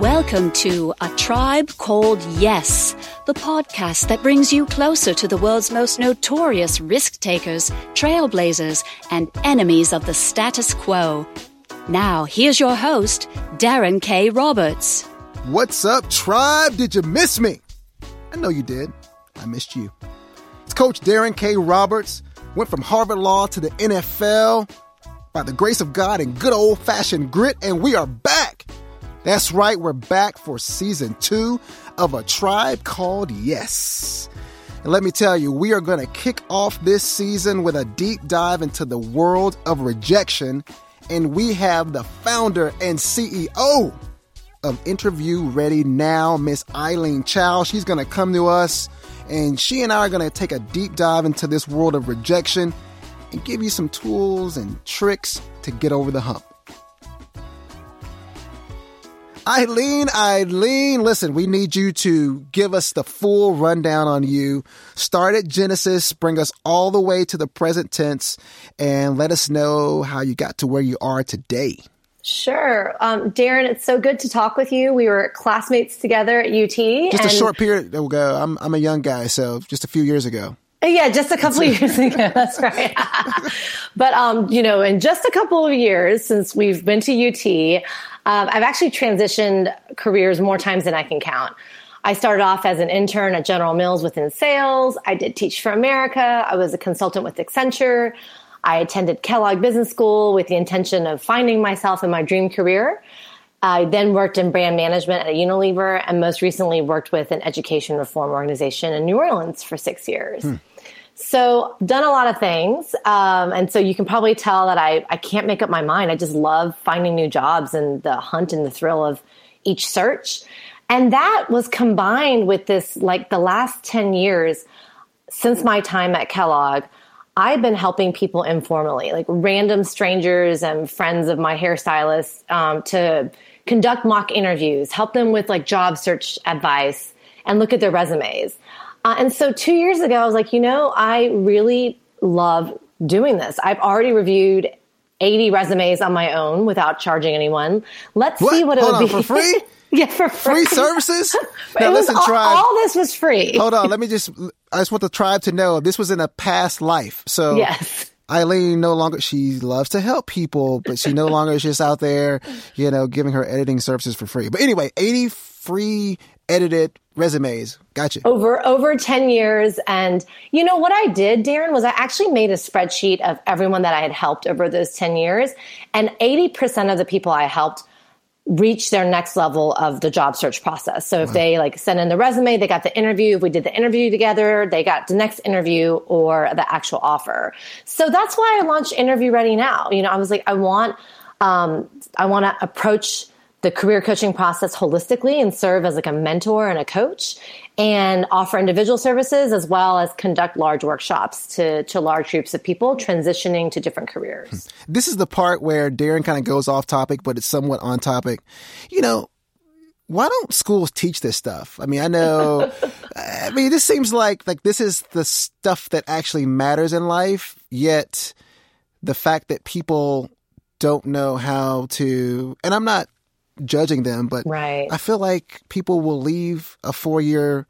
Welcome to A Tribe Called Yes, the podcast that brings you closer to the world's most notorious risk takers, trailblazers, and enemies of the status quo. Now, here's your host, Darren K. Roberts. What's up, tribe? Did you miss me? I know you did. I missed you. It's Coach Darren K. Roberts. Went from Harvard Law to the NFL by the grace of God and good old fashioned grit, and we are back. That's right, we're back for season two of A Tribe Called Yes. And let me tell you, we are going to kick off this season with a deep dive into the world of rejection. And we have the founder and CEO of Interview Ready Now, Miss Eileen Chao. She's going to come to us and she and I are going to take a deep dive into this world of rejection and give you some tools and tricks to get over the hump. Eileen, Eileen, listen, we need you to give us the full rundown on you. Start at Genesis, bring us all the way to the present tense, and let us know how you got to where you are today. Sure. Um, Darren, it's so good to talk with you. We were classmates together at UT. Just a short period ago. I'm, I'm a young guy, so just a few years ago. Yeah, just a couple of years ago. That's right. but, um, you know, in just a couple of years since we've been to UT, um, I've actually transitioned careers more times than I can count. I started off as an intern at General Mills within sales. I did Teach for America. I was a consultant with Accenture. I attended Kellogg Business School with the intention of finding myself in my dream career. I then worked in brand management at Unilever and most recently worked with an education reform organization in New Orleans for six years. Hmm. So, done a lot of things. Um, and so you can probably tell that I, I can't make up my mind. I just love finding new jobs and the hunt and the thrill of each search. And that was combined with this, like the last 10 years since my time at Kellogg, I've been helping people informally, like random strangers and friends of my hairstylist, um, to conduct mock interviews, help them with like job search advice, and look at their resumes. Uh, and so two years ago, I was like, you know, I really love doing this. I've already reviewed 80 resumes on my own without charging anyone. Let's what? see what Hold it would on, be. for free? yeah, for free. Free services? now listen, all, tribe. all this was free. Hold on, let me just, I just want the tribe to know this was in a past life. So Yes. Eileen no longer, she loves to help people, but she no longer is just out there, you know, giving her editing services for free. But anyway, 80 free edited resumes. Gotcha. over over 10 years and you know what i did darren was i actually made a spreadsheet of everyone that i had helped over those 10 years and 80% of the people i helped reached their next level of the job search process. So if they like sent in the resume they got the interview. If we did the interview together they got the next interview or the actual offer. So that's why i launched interview ready now. You know i was like i want um, i want to approach the career coaching process holistically and serve as like a mentor and a coach and offer individual services as well as conduct large workshops to, to large groups of people transitioning to different careers. Hmm. This is the part where Darren kind of goes off topic, but it's somewhat on topic. You know, why don't schools teach this stuff? I mean, I know, I mean, this seems like, like this is the stuff that actually matters in life, yet the fact that people don't know how to, and I'm not judging them, but Right. I feel like people will leave a four year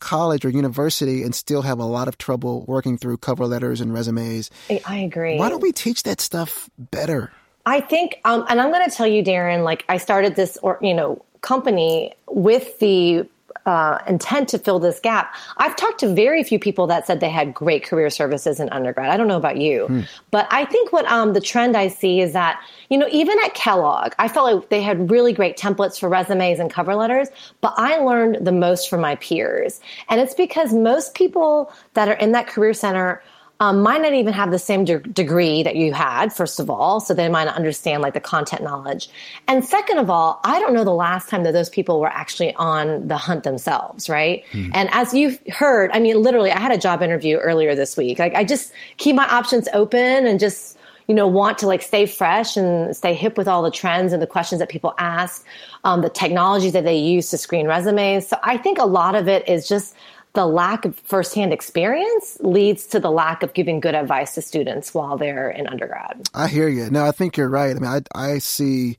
college or university and still have a lot of trouble working through cover letters and resumes. I, agree. Why don't we teach that stuff better? I think, um, and I'm going to tell you, Darren, like I started this, or you know, company with the uh, intent to fill this gap. I've talked to very few people that said they had great career services in undergrad. I don't know about you, but I think what um, the trend I see is that you know, even at Kellogg, I felt like they had really great templates for resumes and cover letters, but I learned the most from my peers, and it's because most people that are in that career center um, might not even have the same de- degree that you had, first of all, so they might not understand like the content knowledge. And second of all, I don't know the last time that those people were actually on the hunt themselves, right? And as you've heard, I mean, literally, I had a job interview earlier this week. Like, I just keep my options open and just you know want to like stay fresh and stay hip with all the trends and the questions that people ask um, the technologies that they use to screen resumes so i think a lot of it is just the lack of firsthand experience leads to the lack of giving good advice to students while they're in undergrad I hear you. No, I think you're right. I mean, I, I see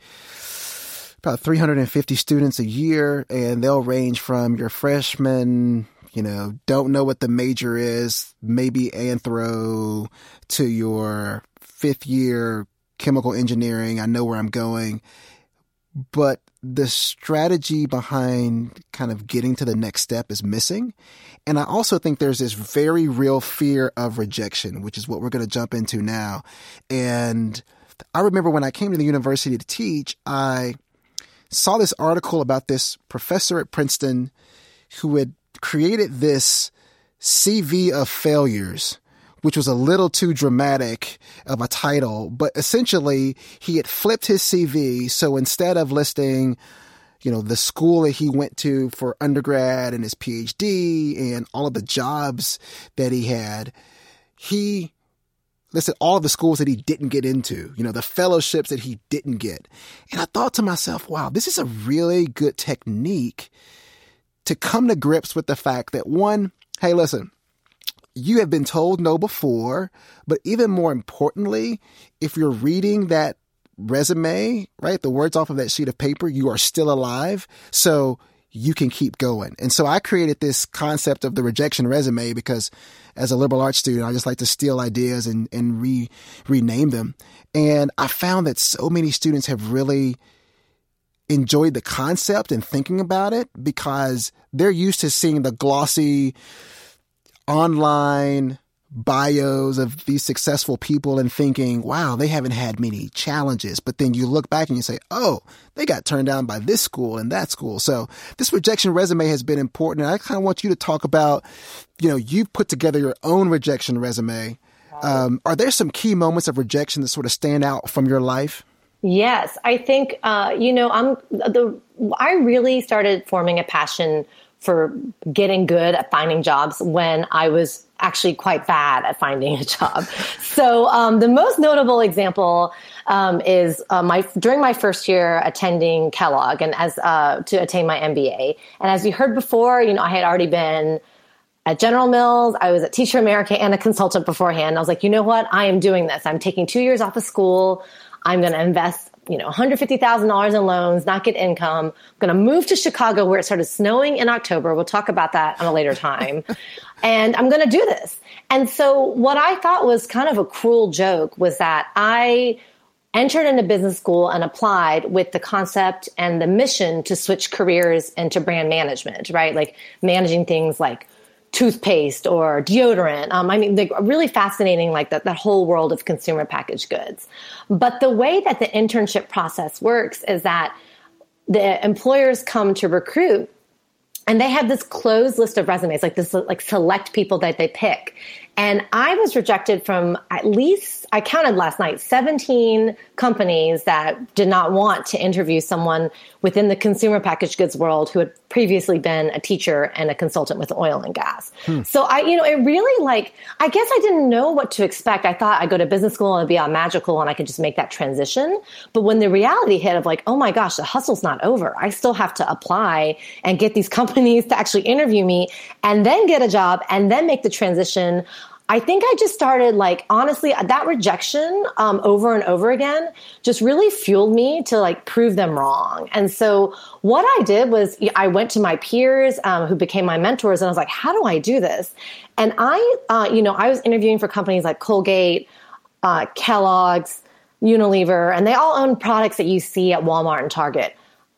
about 350 students a year, and they'll range from your freshman, you know, don't know what the major is, maybe anthro, to your fifth year chemical engineering. I know where I'm going. But the strategy behind kind of getting to the next step is missing. And I also think there's this very real fear of rejection, which is what we're going to jump into now. And I remember when I came to the university to teach, I saw this article about this professor at Princeton who had created this CV of failures which was a little too dramatic of a title, but essentially he had flipped his CV. So instead of listing, you know, the school that he went to for undergrad and his PhD and all of the jobs that he had, he listed all of the schools that he didn't get into, you know, the fellowships that he didn't get. And I thought to myself, wow, this is a really good technique to come to grips with the fact that one, hey, listen, you have been told no before, but even more importantly, if you're reading that resume, right, the words off of that sheet of paper, you are still alive. So you can keep going. And so I created this concept of the rejection resume because as a liberal arts student, I just like to steal ideas and, and re, rename them. And I found that so many students have really enjoyed the concept and thinking about it because they're used to seeing the glossy, online bios of these successful people and thinking, wow, they haven't had many challenges. But then you look back and you say, oh, they got turned down by this school and that school. So this rejection resume has been important. And I kind of want you to talk about, you know, you've put together your own rejection resume. Um, are there some key moments of rejection that sort of stand out from your life? Yes, I think uh, you know I'm the I really started forming a passion for getting good at finding jobs when I was actually quite bad at finding a job. so um, the most notable example um, is uh, my during my first year attending Kellogg and as uh, to attain my MBA. And as you heard before, you know I had already been at General Mills. I was at Teacher America and a consultant beforehand. I was like, you know what? I am doing this. I'm taking two years off of school. I'm going to invest you know, $150,000 in loans, not get income. I'm going to move to Chicago where it started snowing in October. We'll talk about that on a later time. and I'm going to do this. And so what I thought was kind of a cruel joke was that I entered into business school and applied with the concept and the mission to switch careers into brand management, right? Like managing things like toothpaste or deodorant. Um, I mean, really fascinating, like that, that whole world of consumer packaged goods. But the way that the internship process works is that the employers come to recruit and they have this closed list of resumes, like this, like select people that they pick. And I was rejected from at least, I counted last night, 17 companies that did not want to interview someone within the consumer packaged goods world who had previously been a teacher and a consultant with oil and gas. Hmm. So I, you know, it really like, I guess I didn't know what to expect. I thought I'd go to business school and it'd be all magical and I could just make that transition. But when the reality hit of like, oh my gosh, the hustle's not over. I still have to apply and get these companies to actually interview me and then get a job and then make the transition. I think I just started like honestly that rejection um, over and over again just really fueled me to like prove them wrong. And so what I did was I went to my peers um, who became my mentors, and I was like, "How do I do this?" And I, uh, you know, I was interviewing for companies like Colgate, uh, Kellogg's, Unilever, and they all own products that you see at Walmart and Target.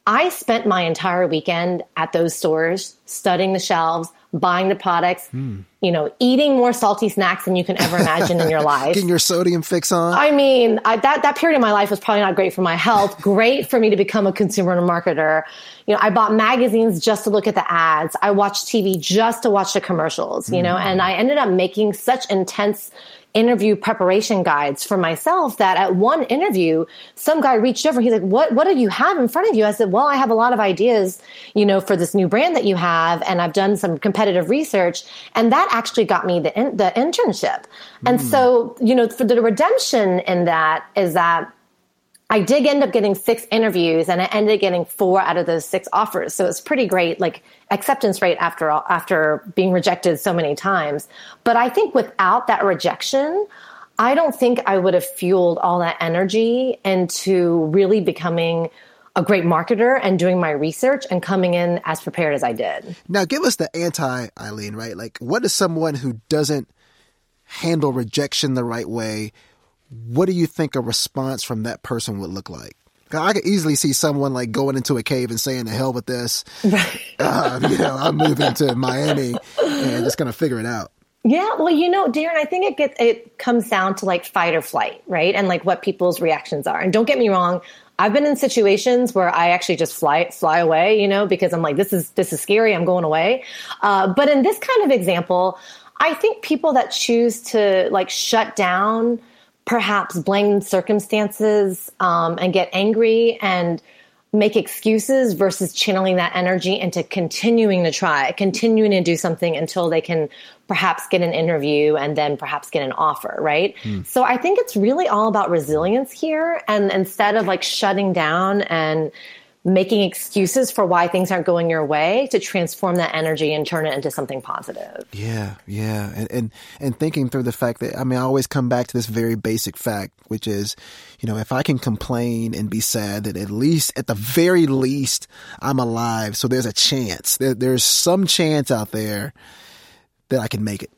I spent my entire weekend at those stores studying the shelves, buying the products, mm. you know, eating more salty snacks than you can ever imagine in your life. Getting your sodium fix on. I mean, I, that, that period of my life was probably not great for my health, great for me to become a consumer and a marketer. You know, I bought magazines just to look at the ads. I watched TV just to watch the commercials, you mm. know, hmm. and I ended up making such intense interview preparation guides for myself that at one interview, some guy reached over. He's like, "What What do you have in front of you?" I said, "Well, I have a lot of ideas, you know, for this new brand that you have, and I've done some competitive research, and that actually got me the the internship." And mm. so, you know, for the redemption in that is that I did end up getting six interviews and I ended up getting four out of those six offers. So it's pretty great, like acceptance rate after all, after being rejected so many times. But I think without that rejection, I don't think I would have fueled all that energy into really becoming a great marketer and doing my research and coming in as prepared as I did. Now, give us the anti Eileen, right? Like, what is someone who doesn't handle rejection the right way? What do you think a response from that person would look like? I could easily see someone like going into a cave and saying, "The hell with this," uh, you know, I'm moving to Miami and just gonna figure it out. Yeah, well, you know, Darren, I think it gets it comes down to like fight or flight, right? And like what people's reactions are. And don't get me wrong, I've been in situations where I actually just fly fly away, you know, because I'm like, this is this is scary. I'm going away. Uh, but in this kind of example, I think people that choose to like shut down, perhaps blame circumstances, um, and get angry and make excuses versus channeling that energy into continuing to try, continuing to do something until they can perhaps get an interview and then perhaps get an offer, right? Mm. So I think it's really all about resilience here. And instead of like shutting down and making excuses for why things aren't going your way to transform that energy and turn it into something positive. Yeah, yeah. And, and and thinking through the fact that I mean I always come back to this very basic fact, which is, you know, if I can complain and be sad that at least at the very least I'm alive. So there's a chance. There, there's some chance out there that I can make it.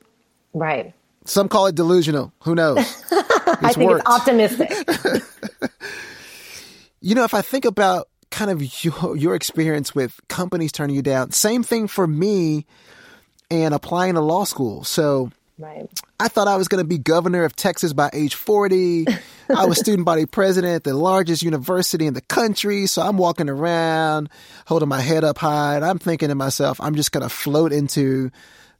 Right. Some call it delusional. Who knows? I think worked. it's optimistic. you know, if I think about kind of your, your experience with companies turning you down. Same thing for me and applying to law school. So right. I thought I was going to be governor of Texas by age 40. I was student body president at the largest university in the country. So I'm walking around holding my head up high. And I'm thinking to myself, I'm just going to float into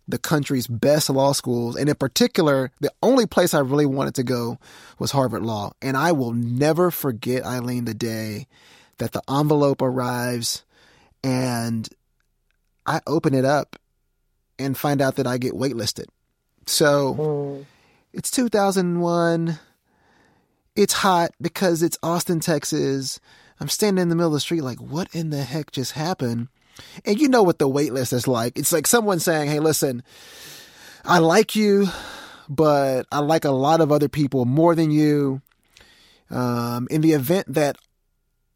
the country's best law schools. And in particular, the only place I really wanted to go was Harvard Law. And I will never forget, Eileen, the day that the envelope arrives and I open it up and find out that I get waitlisted. So mm. it's 2001. It's hot because it's Austin, Texas. I'm standing in the middle of the street like, what in the heck just happened? And you know what the waitlist is like. It's like someone saying, hey, listen, I like you, but I like a lot of other people more than you. Um, in the event that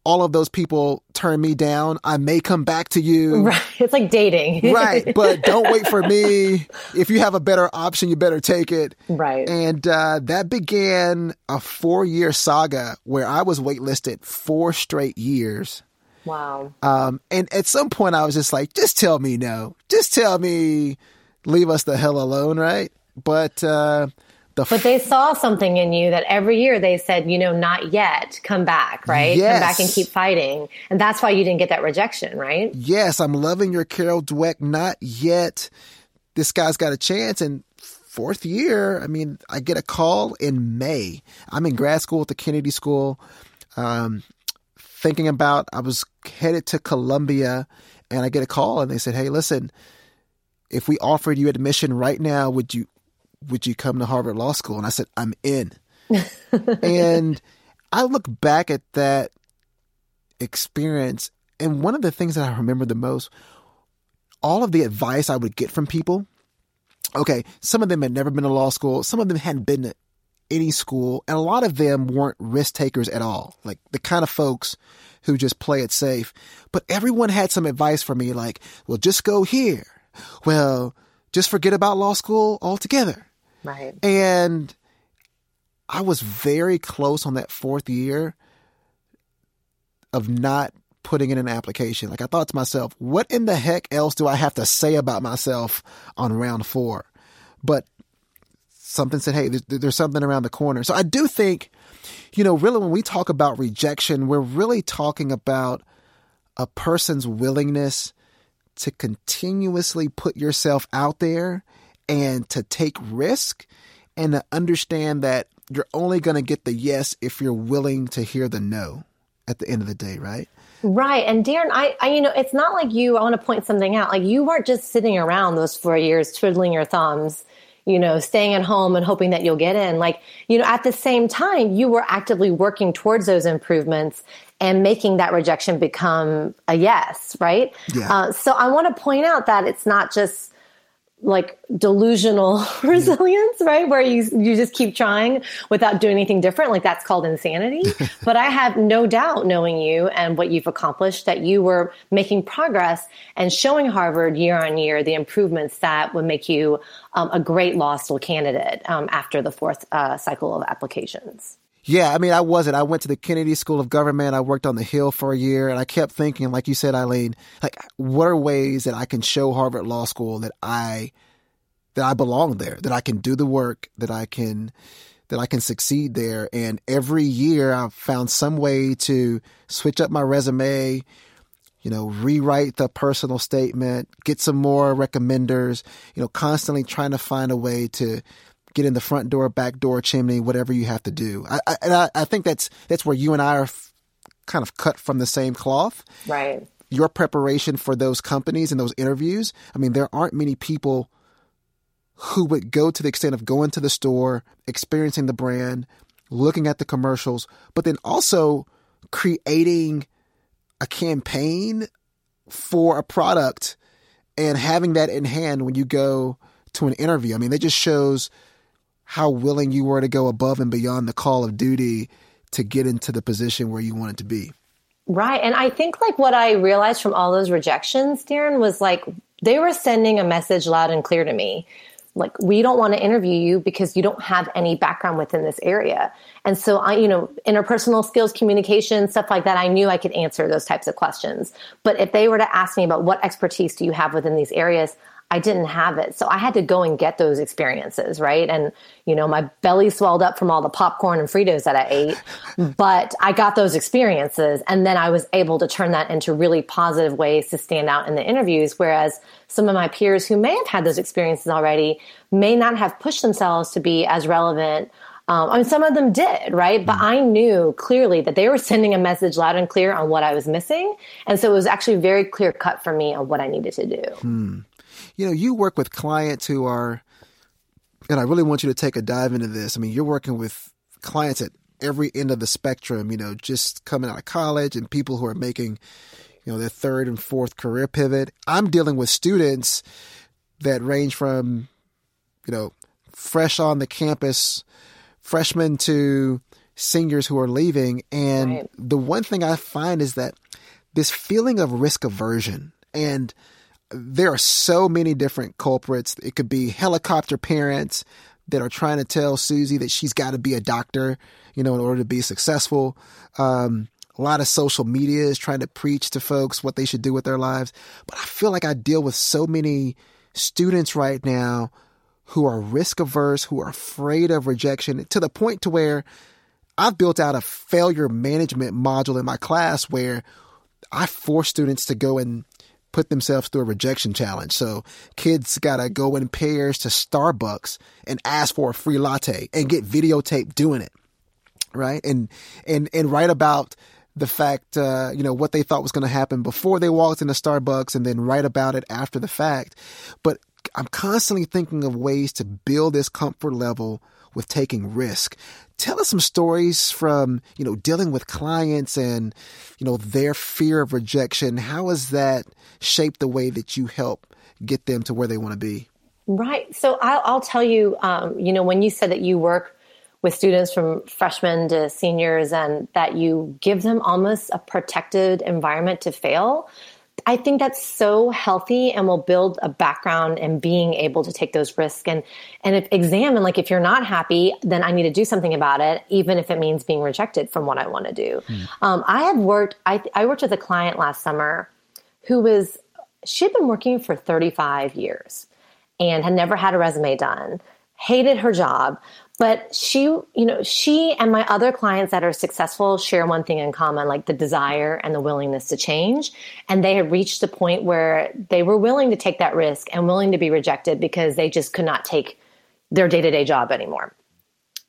all of those people turn me down, I may come back to you. Right. It's like dating. right. But don't wait for me. If you have a better option, you better take it. Right. And uh, that began a four year saga where I was waitlisted four straight years. Wow. Um, and at some point, I was just like, just tell me no. Just tell me, leave us the hell alone, right? But uh, the but they saw something in you that every year they said, you know, not yet, come back, right? Yes. Come back and keep fighting. And that's why you didn't get that rejection, right? Yes, I'm loving your Carol Dweck, not yet. This guy's got a chance. And fourth year, I mean, I get a call in May. I'm in grad school at the Kennedy School, um, thinking about, I was headed to Columbia and I get a call and they said, hey, listen, if we offered you admission right now, would you would you come to Harvard Law School? And I said, I'm in. and I look back at that experience, and one of the things that I remember the most, all of the advice I would get from people. Okay, some of them had never been to law school, some of them hadn't been to any school, and a lot of them weren't risk takers at all. Like the kind of folks who just play it safe. But everyone had some advice for me, like, well, just go here. Well, just forget about law school altogether. Right. And I was very close on that fourth year of not putting in an application. Like I thought to myself, what in the heck else do I have to say about myself on round four? But something said, hey, there's, there's something around the corner. So I do think, you know, really when we talk about rejection, we're really talking about a person's willingness to continuously put yourself out there and to take risk and to understand that you're only going to get the yes if you're willing to hear the no at the end of the day, right? Right. And Darren, I, I, you know, it's not like you, I want to point something out. Like you weren't just sitting around those four years twiddling your thumbs, you know, staying at home and hoping that you'll get in. Like, you know, at the same time, you were actively working towards those improvements and making that rejection become a yes, right? Yeah. Uh, so I want to point out that it's not just, like delusional resilience, right? Where you you just keep trying without doing anything different. Like that's called insanity. but I have no doubt knowing you and what you've accomplished that you were making progress and showing Harvard year on year the improvements that would make you um, a great law school candidate um, after the fourth uh, cycle of applications. Yeah, I mean, I wasn't. I went to the Kennedy School of Government. I worked on the Hill for a year, and I kept thinking, like you said, Eileen, like what are ways that I can show Harvard Law School that I that I belong there, that I can do the work, that I can that I can succeed there. And every year, I've found some way to switch up my resume, you know, rewrite the personal statement, get some more recommenders, you know, constantly trying to find a way to get in the front door, back door, chimney, whatever you have to do. I, I, and I, I think that's that's where you and I are f- kind of cut from the same cloth. Right. Your preparation for those companies and those interviews. I mean, there aren't many people who would go to the extent of going to the store, experiencing the brand, looking at the commercials, but then also creating a campaign for a product and having that in hand when you go to an interview. I mean, that just shows how willing you were to go above and beyond the call of duty to get into the position where you wanted to be. Right. And I think like what I realized from all those rejections, Darren, was like they were sending a message loud and clear to me. Like, we don't want to interview you because you don't have any background within this area. And so I, you know, interpersonal skills, communication, stuff like that, I knew I could answer those types of questions. But if they were to ask me about what expertise do you have within these areas, I didn't have it. So I had to go and get those experiences, right? And, you know, my belly swelled up from all the popcorn and Fritos that I ate, but I got those experiences. And then I was able to turn that into really positive ways to stand out in the interviews. Whereas some of my peers who may have had those experiences already may not have pushed themselves to be as relevant um, I mean, some of them did, right? But I knew clearly that they were sending a message loud and clear on what I was missing. And so it was actually very clear cut for me on what I needed to do. Hmm you know, you work with clients who are, and I really want you to take a dive into this. I mean, you're working with clients at every end of the spectrum, you know, just coming out of college and people who are making, you know, their third and fourth career pivot. I'm dealing with students that range from, you know, fresh on the campus, freshmen to seniors who are leaving. And right. the one thing I find is that this feeling of risk aversion and there are so many different culprits. It could be helicopter parents that are trying to tell Susie that she's got to be a doctor, you know, in order to be successful. Um, a lot of social media is trying to preach to folks what they should do with their lives. But I feel like I deal with so many students right now who are risk averse, who are afraid of rejection to the point to where I've built out a failure management module in my class where I force students to go and put themselves through a rejection challenge. So kids gotta go in pairs to Starbucks and ask for a free latte and get videotaped doing it. Right. And, and, and write about the fact, uh, you know, what they thought was going to happen before they walked into Starbucks and then write about it after the fact. But I'm constantly thinking of ways to build this comfort level with taking risk. Tell us some stories from, you know, dealing with clients and, you know, their fear of rejection. How has that shaped the way that you help get them to where they want to be? Right. So I'll, I'll tell you, um, you know, when you said that you work with students from freshmen to seniors and that you give them almost a protected environment to fail, I think that's so healthy and will build a background and being able to take those risks and and if, examine like if you're not happy, then I need to do something about it, even if it means being rejected from what I want to do. Mm. Um, I have worked. I, I worked with a client last summer who was she had been working for 35 years and had never had a resume done, hated her job, but she you know she and my other clients that are successful share one thing in common like the desire and the willingness to change. And they had reached a point where they were willing to take that risk and willing to be rejected because they just could not take their day-to-day job anymore.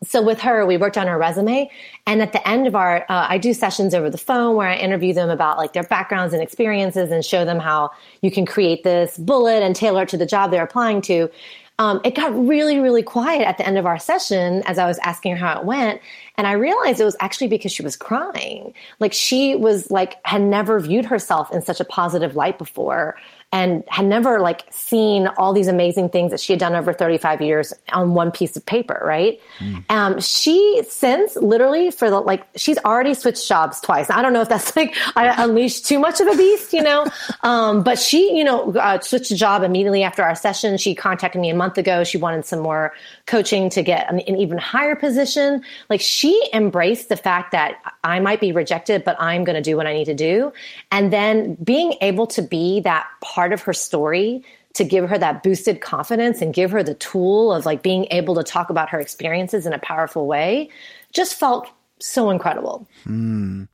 So with her we worked on her resume. And at the end of our uh, i do sessions over the phone where i interview them about like their backgrounds and experiences and show them how you can create this bullet and tailor it to the job they're applying to um, it got really, really quiet at the end of our session as I was asking her how it went. And I realized it was actually because she was crying. Like she was like, had never viewed herself in such a positive light before and had never like seen all these amazing things that she had done over 35 years on one piece of paper, right? Mm. Um, she since literally for the like she's already switched jobs twice. I don't know if that's like I unleashed too much of a beast, you know. um, but she, you know, uh, switched a job immediately after our session. She contacted me a month ago. She wanted some more coaching to get an, an even higher position. Like she embraced the fact that I might be rejected, but I'm going to do what I need to do, and then being able to be that part part of her story to give her that boosted confidence and give her the tool of like being able to talk about her experiences in a powerful way just felt so incredible. Hmm.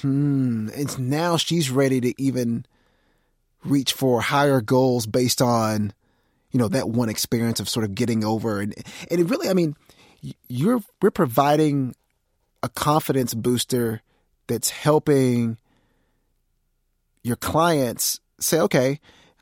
Hmm. And now she's ready to even reach for higher goals based on, you know, that one experience of sort of getting over and and it really, I mean, you're we're providing a confidence booster that's helping your clients say, okay,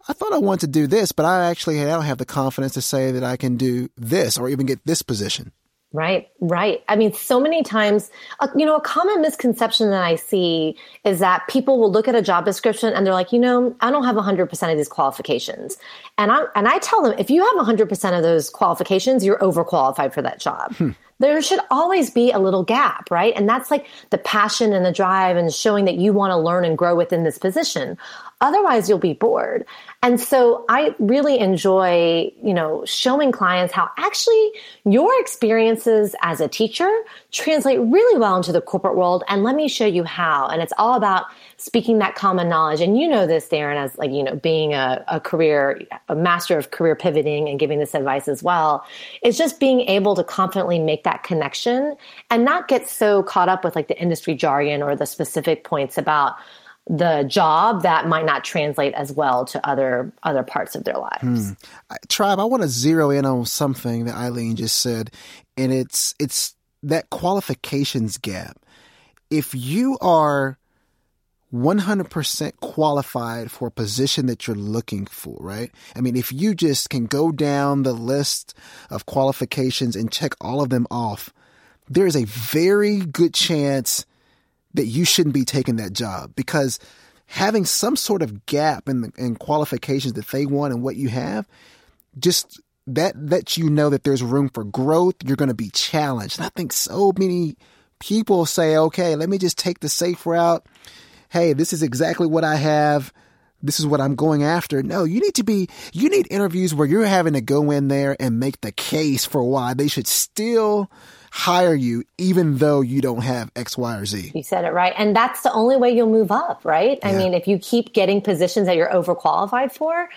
I thought I wanted to do this, but I actually don't have the confidence to say that I can do this or even get this position. Right, right. I mean, so many times, uh, you know, a common misconception that I see is that people will look at a job description and they're like, you know, I don't have 100% of these qualifications. And I and I tell them, if you have 100% of those qualifications, you're overqualified for that job. Hmm there should always be a little gap, right? And that's like the passion and the drive and showing that you want to learn and grow within this position. Otherwise, you'll be bored. And so I really enjoy, you know, showing clients how actually your experiences as a teacher translate really well into the corporate world. And let me show you how. And it's all about speaking that common knowledge. And you know this, Darren, as like, you know, being a, a career, a master of career pivoting and giving this advice as well, is just being able to confidently make that connection and not get so caught up with like the industry jargon or the specific points about the job that might not translate as well to other other parts of their lives. Hmm. Tribe, I want to zero in on something that Eileen just said, and it's it's that qualifications gap. If you are 100% qualified for a position that you're looking for, right? I mean, if you just can go down the list of qualifications and check all of them off, there is a very good chance that you shouldn't be taking that job because having some sort of gap in the in qualifications that they want and what you have just that lets you know that there's room for growth. You're going to be challenged. And i think so many people say okay let me just take the safe route. Hey this is exactly what i have. This is what i'm going after. No you need to be you need interviews where you're having to go in there and make the case for why they should still hire you even though you don't have X, Y, or Z. You said it right. And that's the only way you'll move up, right? Yeah. I mean, if you keep getting positions that you're overqualified for,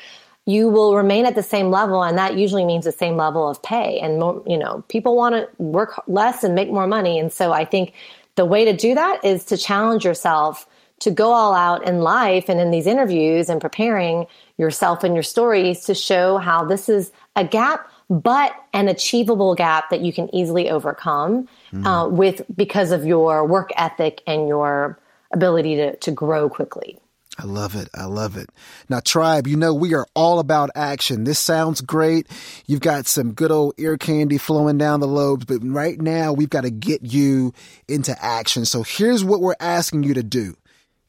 you will remain at the same level and that usually means the same level of pay and more, you know people want to work less and make more money and so i think the way to do that is to challenge yourself to go all out in life and in these interviews and preparing yourself and your stories to show how this is a gap but an achievable gap that you can easily overcome mm. uh, with because of your work ethic and your ability to, to grow quickly. I love it. I love it. Now, tribe, you know, we are all about action. This sounds great. You've got some good old ear candy flowing down the lobes, but right now we've got to get you into action. So here's what we're asking you to do.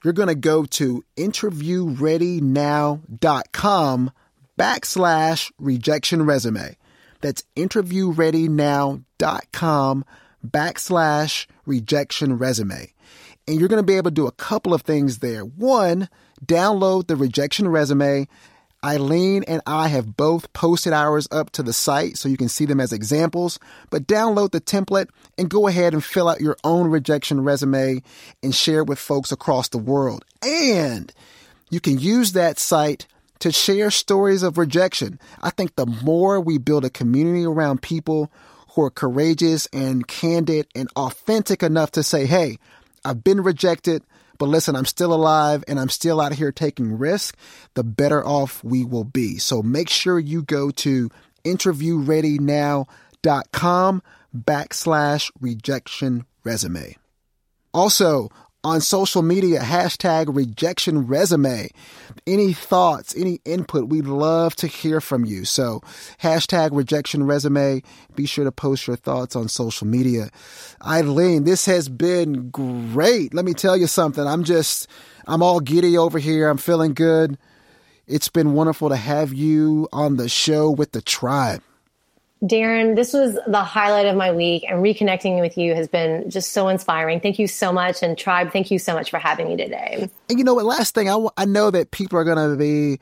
You're going to go to interviewreadynow.com backslash rejection resume. That's interviewreadynow.com backslash rejection resume. And you're going to be able to do a couple of things there. One, download the rejection resume. Eileen and I have both posted ours up to the site so you can see them as examples, but download the template and go ahead and fill out your own rejection resume and share it with folks across the world. And you can use that site to share stories of rejection. I think the more we build a community around people who are courageous and candid and authentic enough to say, hey, I've been rejected, but listen, I'm still alive and I'm still out here taking risk, the better off we will be. So make sure you go to interviewreadynow.com backslash rejection resume. Also, on social media, hashtag rejection resume. Any thoughts, any input, we'd love to hear from you. So hashtag rejection resume. Be sure to post your thoughts on social media. Eileen, this has been great. Let me tell you something. I'm just, I'm all giddy over here. I'm feeling good. It's been wonderful to have you on the show with the tribe. Darren, this was the highlight of my week, and reconnecting with you has been just so inspiring. Thank you so much. And, Tribe, thank you so much for having me today. And you know what? Last thing, I, I know that people are going to be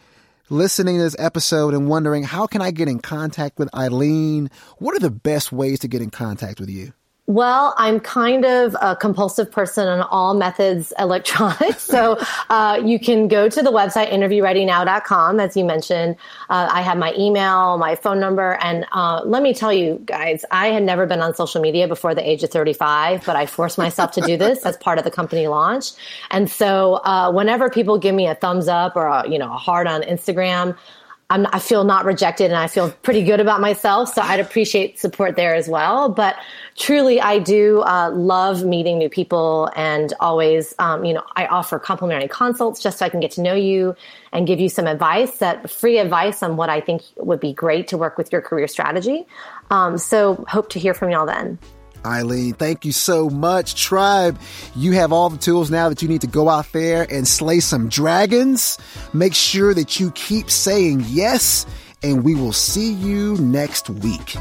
listening to this episode and wondering how can I get in contact with Eileen? What are the best ways to get in contact with you? Well, I'm kind of a compulsive person on all methods electronic. So uh, you can go to the website interviewreadynow.com, as you mentioned. Uh, I have my email, my phone number. And uh, let me tell you guys, I had never been on social media before the age of 35, but I forced myself to do this as part of the company launch. And so uh, whenever people give me a thumbs up or a, you know, a heart on Instagram, I'm, i feel not rejected and I feel pretty good about myself. So I'd appreciate support there as well. But truly, I do uh, love meeting new people and always, um, you know, I offer complimentary consults just so I can get to know you and give you some advice that free advice on what I think would be great to work with your career strategy. Um, so hope to hear from y'all then. Eileen, thank you so much. Tribe, you have all the tools now that you need to go out there and slay some dragons. Make sure that you keep saying yes, and we will see you next week.